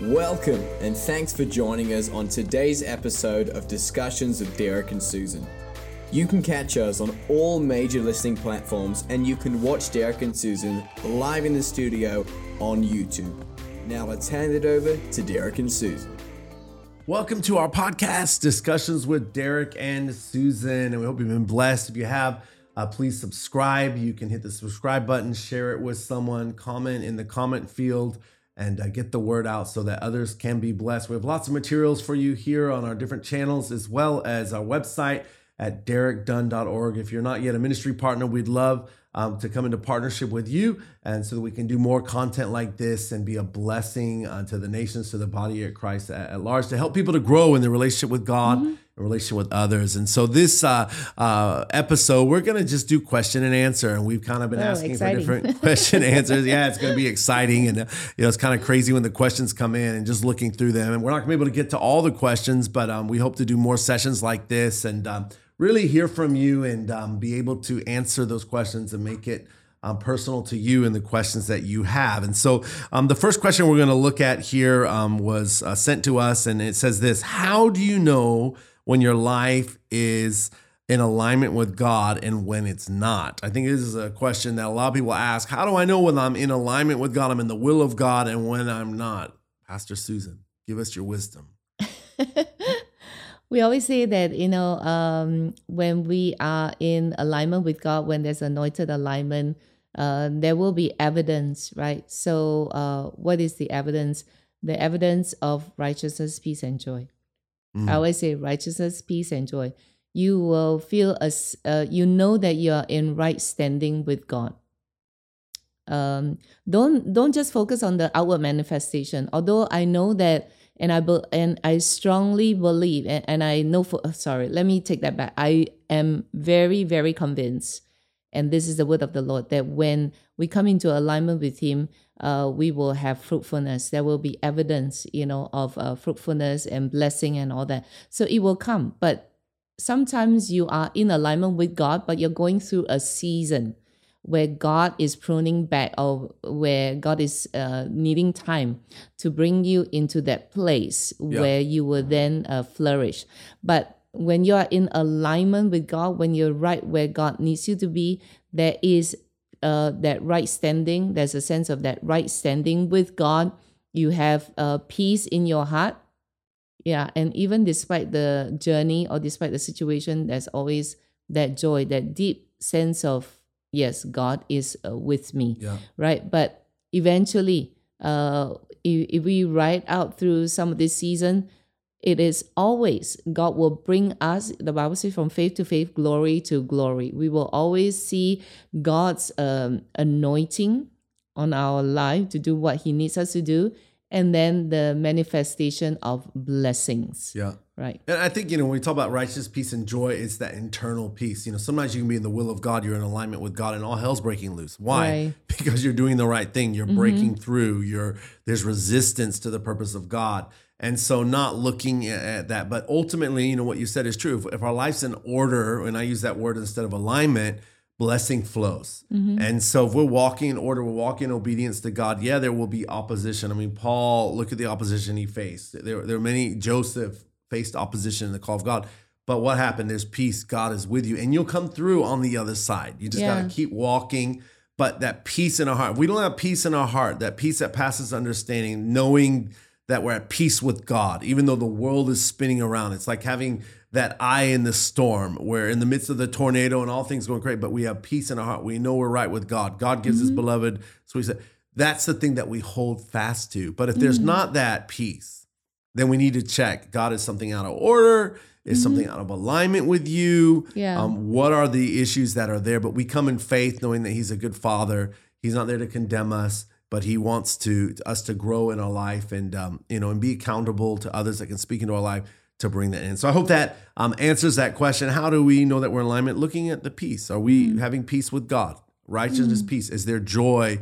Welcome and thanks for joining us on today's episode of Discussions with Derek and Susan. You can catch us on all major listening platforms and you can watch Derek and Susan live in the studio on YouTube. Now let's hand it over to Derek and Susan. Welcome to our podcast, Discussions with Derek and Susan. And we hope you've been blessed. If you have, uh, please subscribe. You can hit the subscribe button, share it with someone, comment in the comment field and uh, get the word out so that others can be blessed. We have lots of materials for you here on our different channels, as well as our website at derekdunn.org. If you're not yet a ministry partner, we'd love um, to come into partnership with you and so that we can do more content like this and be a blessing uh, to the nations, to the body of Christ at, at, large, to help people to grow in their relationship with God. Mm-hmm relation with others. And so this uh, uh, episode, we're going to just do question and answer. And we've kind of been oh, asking exciting. for different question answers. Yeah, it's going to be exciting. And, uh, you know, it's kind of crazy when the questions come in and just looking through them. And we're not going to be able to get to all the questions, but um, we hope to do more sessions like this and um, really hear from you and um, be able to answer those questions and make it um, personal to you and the questions that you have. And so, um, the first question we're going to look at here um, was uh, sent to us, and it says this How do you know when your life is in alignment with God and when it's not? I think this is a question that a lot of people ask. How do I know when I'm in alignment with God, I'm in the will of God, and when I'm not? Pastor Susan, give us your wisdom. we always say that you know um, when we are in alignment with God, when there's anointed alignment, uh, there will be evidence, right? So, uh, what is the evidence? The evidence of righteousness, peace, and joy. Mm. I always say righteousness, peace, and joy. You will feel as uh, you know that you are in right standing with God. Um, don't don't just focus on the outward manifestation. Although I know that, and I be, and I strongly believe, and, and I know for sorry, let me take that back. I am very very convinced, and this is the word of the Lord that when we come into alignment with Him, uh, we will have fruitfulness. There will be evidence, you know, of uh, fruitfulness and blessing and all that. So it will come. But sometimes you are in alignment with God, but you're going through a season where God is pruning back or where God is uh, needing time to bring you into that place yeah. where you will then uh, flourish. But when you are in alignment with God, when you're right where God needs you to be, there is uh, that right standing. There's a sense of that right standing with God. You have uh, peace in your heart. Yeah. And even despite the journey or despite the situation, there's always that joy, that deep sense of, yes, God is uh, with me. Yeah. Right. But eventually, uh, if, if we ride out through some of this season, it is always God will bring us, the Bible says, from faith to faith, glory to glory. We will always see God's um, anointing on our life to do what He needs us to do, and then the manifestation of blessings. Yeah. Right. And I think, you know, when we talk about righteous peace and joy, it's that internal peace. You know, sometimes you can be in the will of God, you're in alignment with God, and all hell's breaking loose. Why? Right. Because you're doing the right thing. You're mm-hmm. breaking through. You're there's resistance to the purpose of God. And so, not looking at that, but ultimately, you know, what you said is true. If, if our life's in order, and I use that word instead of alignment, blessing flows. Mm-hmm. And so, if we're walking in order, we're walking in obedience to God, yeah, there will be opposition. I mean, Paul, look at the opposition he faced. There, there are many, Joseph faced opposition in the call of God. But what happened? There's peace. God is with you, and you'll come through on the other side. You just yeah. got to keep walking. But that peace in our heart, we don't have peace in our heart, that peace that passes understanding, knowing that we're at peace with God, even though the world is spinning around. It's like having that eye in the storm, where in the midst of the tornado and all things going great, but we have peace in our heart. We know we're right with God. God gives mm-hmm. His beloved. So He said, that's the thing that we hold fast to. But if there's mm-hmm. not that peace, then we need to check God is something out of order. Is mm-hmm. something out of alignment with you? Yeah. Um, what are the issues that are there? But we come in faith, knowing that He's a good Father. He's not there to condemn us but he wants to us to grow in our life and um, you know and be accountable to others that can speak into our life to bring that in. So I hope that um, answers that question. How do we know that we're in alignment? Looking at the peace. Are we mm-hmm. having peace with God? Righteousness, mm-hmm. peace. Is there joy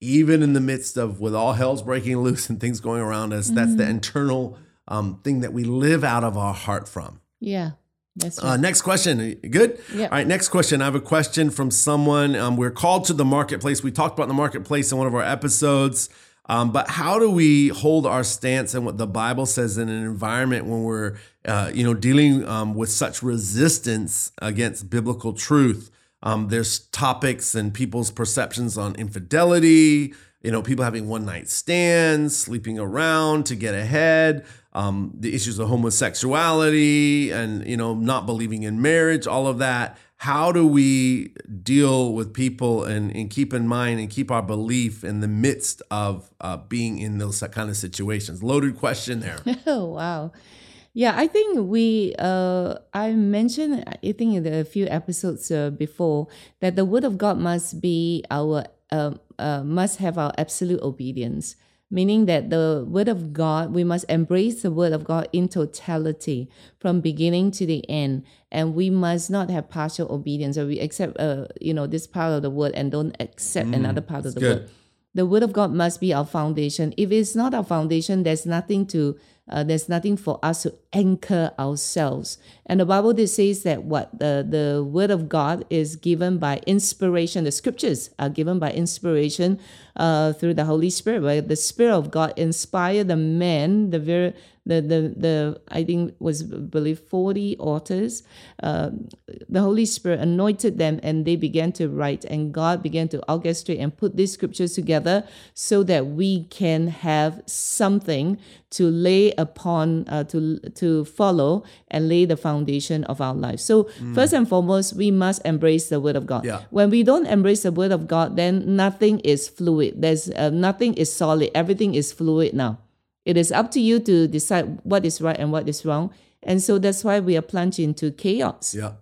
even in the midst of with all hell's breaking loose and things going around us? Mm-hmm. That's the mm-hmm. internal um, thing that we live out of our heart from. Yeah. That's uh, right. uh, next question. Good? Yeah. All right, next question. I have a question from someone. Um, we're called to the marketplace. We talked about the marketplace in one of our episodes. Um, but how do we hold our stance and what the Bible says in an environment when we're, uh, you know, dealing um, with such resistance against biblical truth? Um, there's topics and people's perceptions on infidelity, you know, people having one night stands, sleeping around to get ahead, um, the issues of homosexuality and, you know, not believing in marriage, all of that. How do we deal with people and, and keep in mind and keep our belief in the midst of uh, being in those kind of situations? Loaded question there. oh, wow. Yeah, I think we, uh, I mentioned, I think in a few episodes uh, before, that the Word of God must be our, uh, uh, must have our absolute obedience meaning that the word of God, we must embrace the word of God in totality from beginning to the end. And we must not have partial obedience or we accept, uh, you know, this part of the word and don't accept mm, another part of the good. word. The word of God must be our foundation. If it's not our foundation, there's nothing to uh, there's nothing for us to anchor ourselves. And the Bible did says that what the, the word of God is given by inspiration. The scriptures are given by inspiration uh, through the Holy Spirit, where the Spirit of God inspired the men, the very the the the I think was I believe forty authors. Uh, the Holy Spirit anointed them, and they began to write, and God began to orchestrate and put these scriptures together so that we can have something to lay upon uh, to to follow and lay the foundation of our life. So mm. first and foremost, we must embrace the Word of God. Yeah. When we don't embrace the Word of God, then nothing is fluid. There's uh, nothing is solid. Everything is fluid now. It is up to you to decide what is right and what is wrong. And so that's why we are plunged into chaos. Yeah.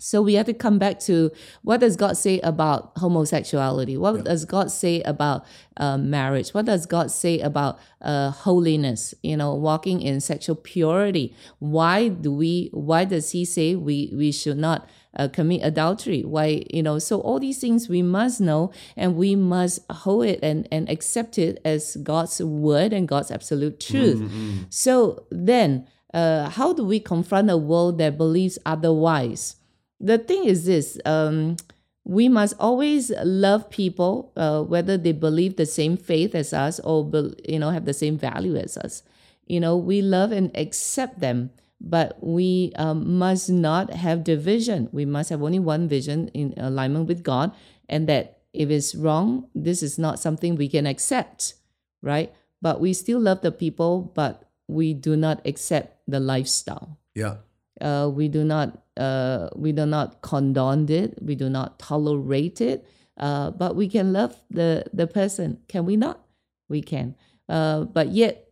So we have to come back to what does God say about homosexuality? What yeah. does God say about uh, marriage? What does God say about uh, holiness? You know, walking in sexual purity. Why do we? Why does He say we we should not uh, commit adultery? Why you know? So all these things we must know, and we must hold it and and accept it as God's word and God's absolute truth. Mm-hmm. So then. Uh, how do we confront a world that believes otherwise? The thing is this um, we must always love people uh, whether they believe the same faith as us or be, you know have the same value as us. You know we love and accept them but we um, must not have division. We must have only one vision in alignment with god and that if it's wrong this is not something we can accept right? But we still love the people but we do not accept the lifestyle. Yeah uh, we do not uh, we do not condone it. We do not tolerate it. Uh, but we can love the the person. Can we not? We can. Uh, but yet,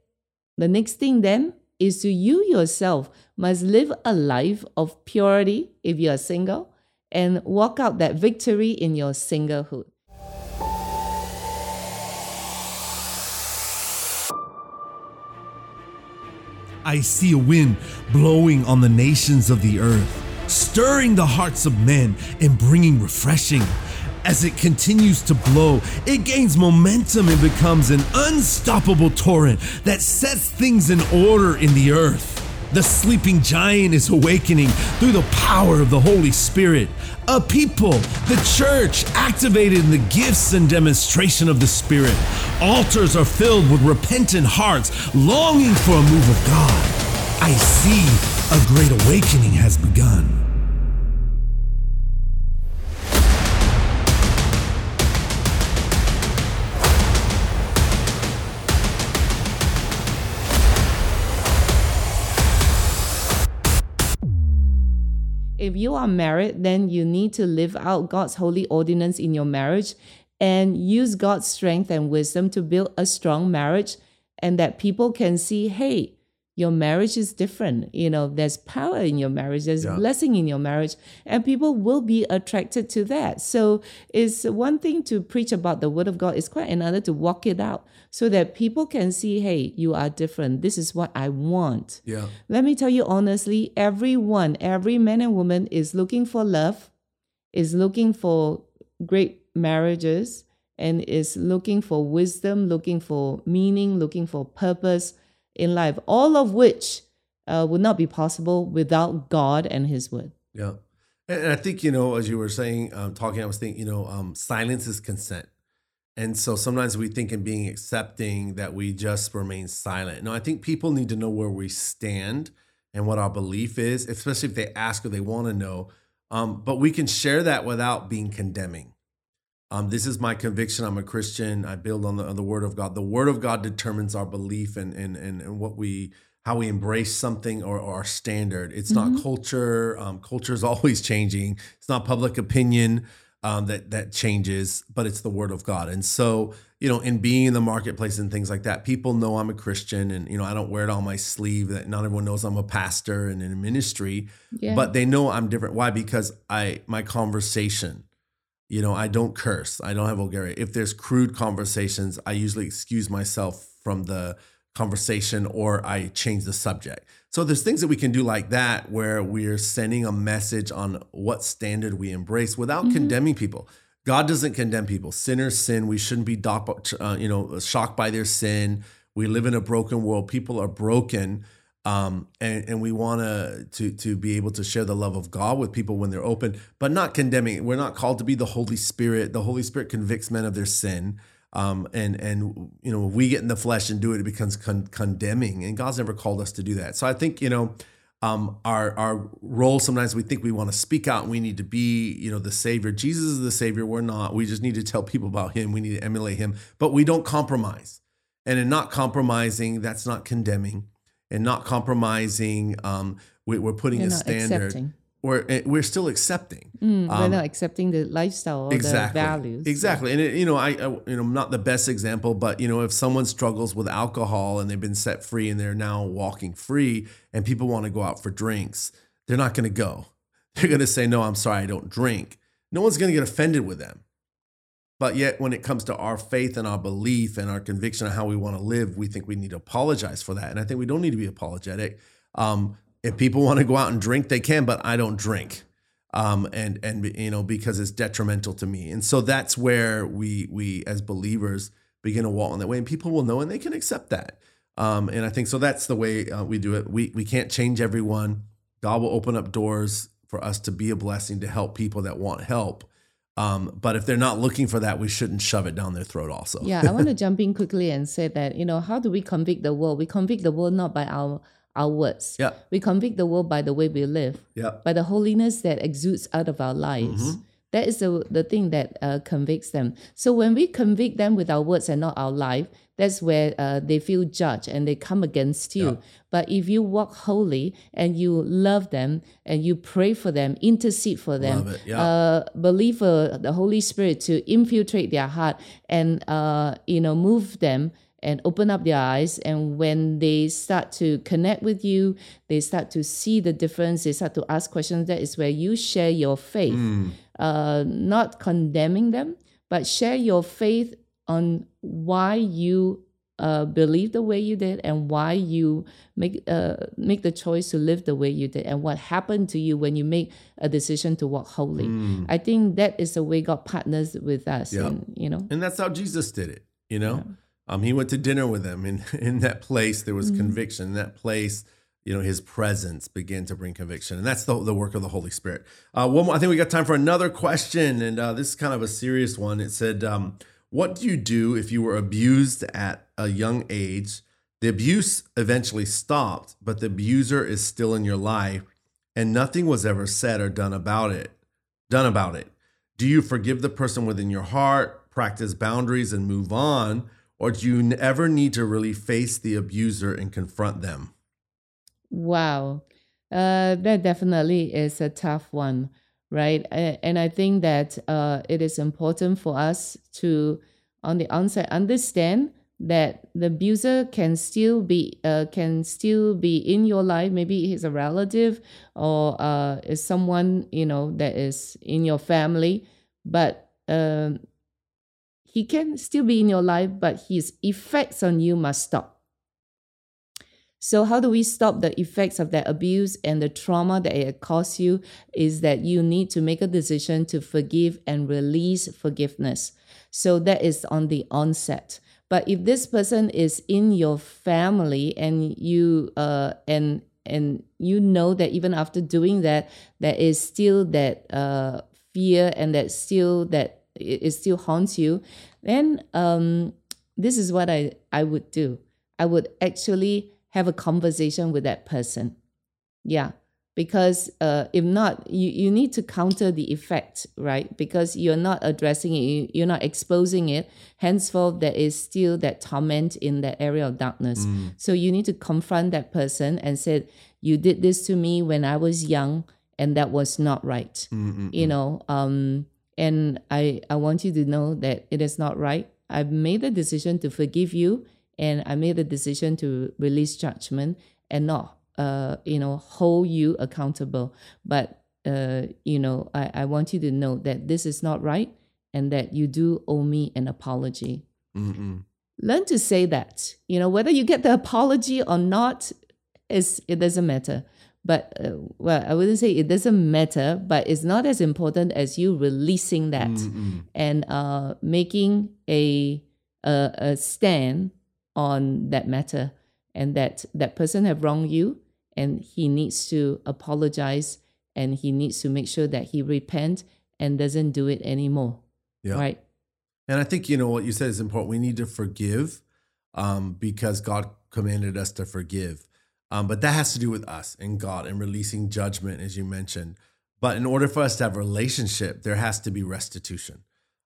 the next thing then is to you yourself must live a life of purity if you are single and walk out that victory in your singlehood. I see a wind blowing on the nations of the earth, stirring the hearts of men and bringing refreshing. As it continues to blow, it gains momentum and becomes an unstoppable torrent that sets things in order in the earth. The sleeping giant is awakening through the power of the Holy Spirit. A people, the church, activated in the gifts and demonstration of the Spirit. Altars are filled with repentant hearts longing for a move of God. I see a great awakening has begun. If you are married, then you need to live out God's holy ordinance in your marriage and use God's strength and wisdom to build a strong marriage and that people can see, hey, your marriage is different. You know, there's power in your marriage, there's yeah. blessing in your marriage, and people will be attracted to that. So it's one thing to preach about the word of God, it's quite another to walk it out so that people can see, hey, you are different. This is what I want. Yeah. Let me tell you honestly, everyone, every man and woman is looking for love, is looking for great marriages, and is looking for wisdom, looking for meaning, looking for purpose in life, all of which uh, would not be possible without God and His Word. Yeah. And I think, you know, as you were saying, um, talking, I was thinking, you know, um, silence is consent. And so sometimes we think in being accepting that we just remain silent. No, I think people need to know where we stand and what our belief is, especially if they ask or they want to know. Um, but we can share that without being condemning. Um, this is my conviction. I'm a Christian. I build on the, on the Word of God. The Word of God determines our belief and and and, and what we how we embrace something or, or our standard. It's mm-hmm. not culture. Um, culture is always changing. It's not public opinion um, that that changes, but it's the Word of God. And so you know, in being in the marketplace and things like that, people know I'm a Christian and, you know, I don't wear it on my sleeve that not everyone knows I'm a pastor and in a ministry, yeah. but they know I'm different. Why? Because I, my conversation, you know, I don't curse. I don't have vulgarity. If there's crude conversations, I usually excuse myself from the conversation or I change the subject. So there's things that we can do like that where we're sending a message on what standard we embrace without mm-hmm. condemning people. God doesn't condemn people. Sinners sin. We shouldn't be, uh, you know, shocked by their sin. We live in a broken world. People are broken, um, and and we want to to be able to share the love of God with people when they're open, but not condemning. We're not called to be the Holy Spirit. The Holy Spirit convicts men of their sin. Um, and and you know, we get in the flesh and do it, it becomes con- condemning. And God's never called us to do that. So I think you know, um, our our role sometimes we think we want to speak out and we need to be you know the savior jesus is the savior we're not we just need to tell people about him we need to emulate him but we don't compromise and in not compromising that's not condemning and not compromising um, we, are putting You're a standard accepting we're eh, we're still accepting. Mm, we're um, not accepting the lifestyle or exactly, the values. Exactly, and it, you know, I, I, you know, I'm not the best example, but you know, if someone struggles with alcohol and they've been set free and they're now walking free, and people want to go out for drinks, they're not going to go. They're going to say, "No, I'm sorry, I don't drink." No one's going to get offended with them. But yet, when it comes to our faith and our belief and our conviction of how we want to live, we think we need to apologize for that. And I think we don't need to be apologetic. Um, if people want to go out and drink, they can, but I don't drink. Um, and and you know because it's detrimental to me, and so that's where we we as believers begin to walk in that way, and people will know and they can accept that. Um, and I think so. That's the way uh, we do it. We we can't change everyone. God will open up doors for us to be a blessing to help people that want help. Um, but if they're not looking for that, we shouldn't shove it down their throat. Also, yeah, I want to jump in quickly and say that you know how do we convict the world? We convict the world not by our our words. Yeah. We convict the world by the way we live. Yeah. By the holiness that exudes out of our lives. Mm-hmm. That is the, the thing that uh, convicts them. So when we convict them with our words and not our life, that's where uh, they feel judged and they come against you. Yeah. But if you walk holy and you love them and you pray for them, intercede for them, yeah. uh, believe for the Holy Spirit to infiltrate their heart and uh, you know move them and open up their eyes. And when they start to connect with you, they start to see the difference, they start to ask questions. That is where you share your faith, mm. uh, not condemning them, but share your faith on why you uh, believe the way you did and why you make uh, make the choice to live the way you did and what happened to you when you make a decision to walk holy. Mm. I think that is the way God partners with us. Yep. And, you know, and that's how Jesus did it. You know. Yeah um, he went to dinner with them. In in that place, there was mm-hmm. conviction. In that place, you know, his presence began to bring conviction, and that's the the work of the Holy Spirit. Uh, one more, I think we got time for another question, and uh, this is kind of a serious one. It said, um, "What do you do if you were abused at a young age? The abuse eventually stopped, but the abuser is still in your life, and nothing was ever said or done about it. Done about it. Do you forgive the person within your heart, practice boundaries, and move on?" or do you ever need to really face the abuser and confront them? Wow. Uh, that definitely is a tough one, right? And I think that uh, it is important for us to, on the onset, understand that the abuser can still be uh, can still be in your life. Maybe he's a relative or uh, is someone you know that is in your family, but um, he can still be in your life, but his effects on you must stop. So, how do we stop the effects of that abuse and the trauma that it caused you? Is that you need to make a decision to forgive and release forgiveness. So, that is on the onset. But if this person is in your family and you uh and and you know that even after doing that, there is still that uh fear and that still that it, still haunts you, then um, this is what I, I would do. I would actually have a conversation with that person. Yeah. Because uh, if not, you, you need to counter the effect, right? Because you're not addressing it, you, you're not exposing it. Henceforth, there is still that torment in that area of darkness. So you need to confront that person and say, You did this to me when I was young, and that was not right. You know, um, and I, I want you to know that it is not right. I've made the decision to forgive you, and I made the decision to release judgment and not uh, you know, hold you accountable. But, uh, you know, I, I want you to know that this is not right and that you do owe me an apology. Mm-mm. Learn to say that. You know, whether you get the apology or not, is it doesn't matter. But uh, well, I wouldn't say it doesn't matter, but it's not as important as you releasing that Mm-mm. and uh, making a, a a stand on that matter, and that that person have wronged you, and he needs to apologize, and he needs to make sure that he repent and doesn't do it anymore. Yeah. Right? And I think you know what you said is important. We need to forgive um, because God commanded us to forgive. Um, but that has to do with us and God and releasing judgment, as you mentioned. But in order for us to have a relationship, there has to be restitution.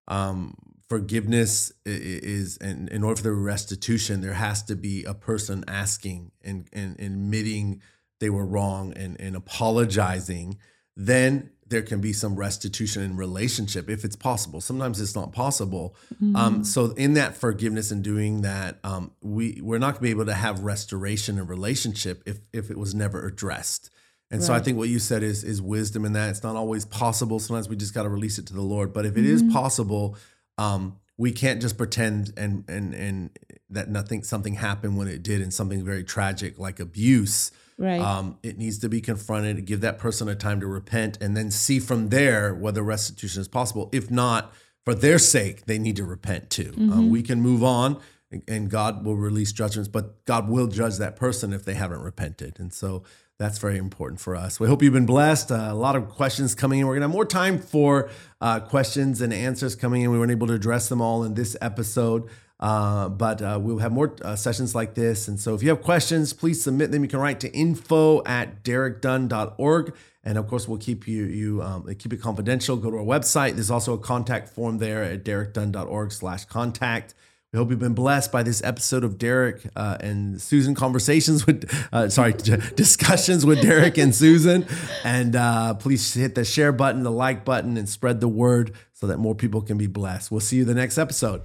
Um, forgiveness is, and in order for the restitution, there has to be a person asking and, and, and admitting they were wrong and, and apologizing. Then there can be some restitution in relationship if it's possible. Sometimes it's not possible. Um, so in that forgiveness and doing that, um, we we're not going to be able to have restoration in relationship if if it was never addressed. And so I think what you said is is wisdom in that. It's not always possible. Sometimes we just got to release it to the Lord. But if it is possible, um, we can't just pretend and and and that nothing something happened when it did, and something very tragic like abuse. Right. Um, it needs to be confronted, give that person a time to repent, and then see from there whether restitution is possible. If not, for their sake, they need to repent too. Um, we can move on, and- and God will release judgments, but God will judge that person if they haven't repented. And so that's very important for us. We hope you've been blessed. Uh, a lot of questions coming in. We're going to have more time for uh, questions and answers coming in. We weren't able to address them all in this episode. Uh, but uh, we'll have more uh, sessions like this. And so if you have questions, please submit them. You can write to info at derekdunn.org. And of course, we'll keep you, you um, keep it confidential. Go to our website. There's also a contact form there at derekdunn.org slash contact. We hope you've been blessed by this episode of Derek uh, and Susan conversations with, uh, sorry, discussions with Derek and Susan. And uh, please hit the share button, the like button, and spread the word so that more people can be blessed. We'll see you the next episode.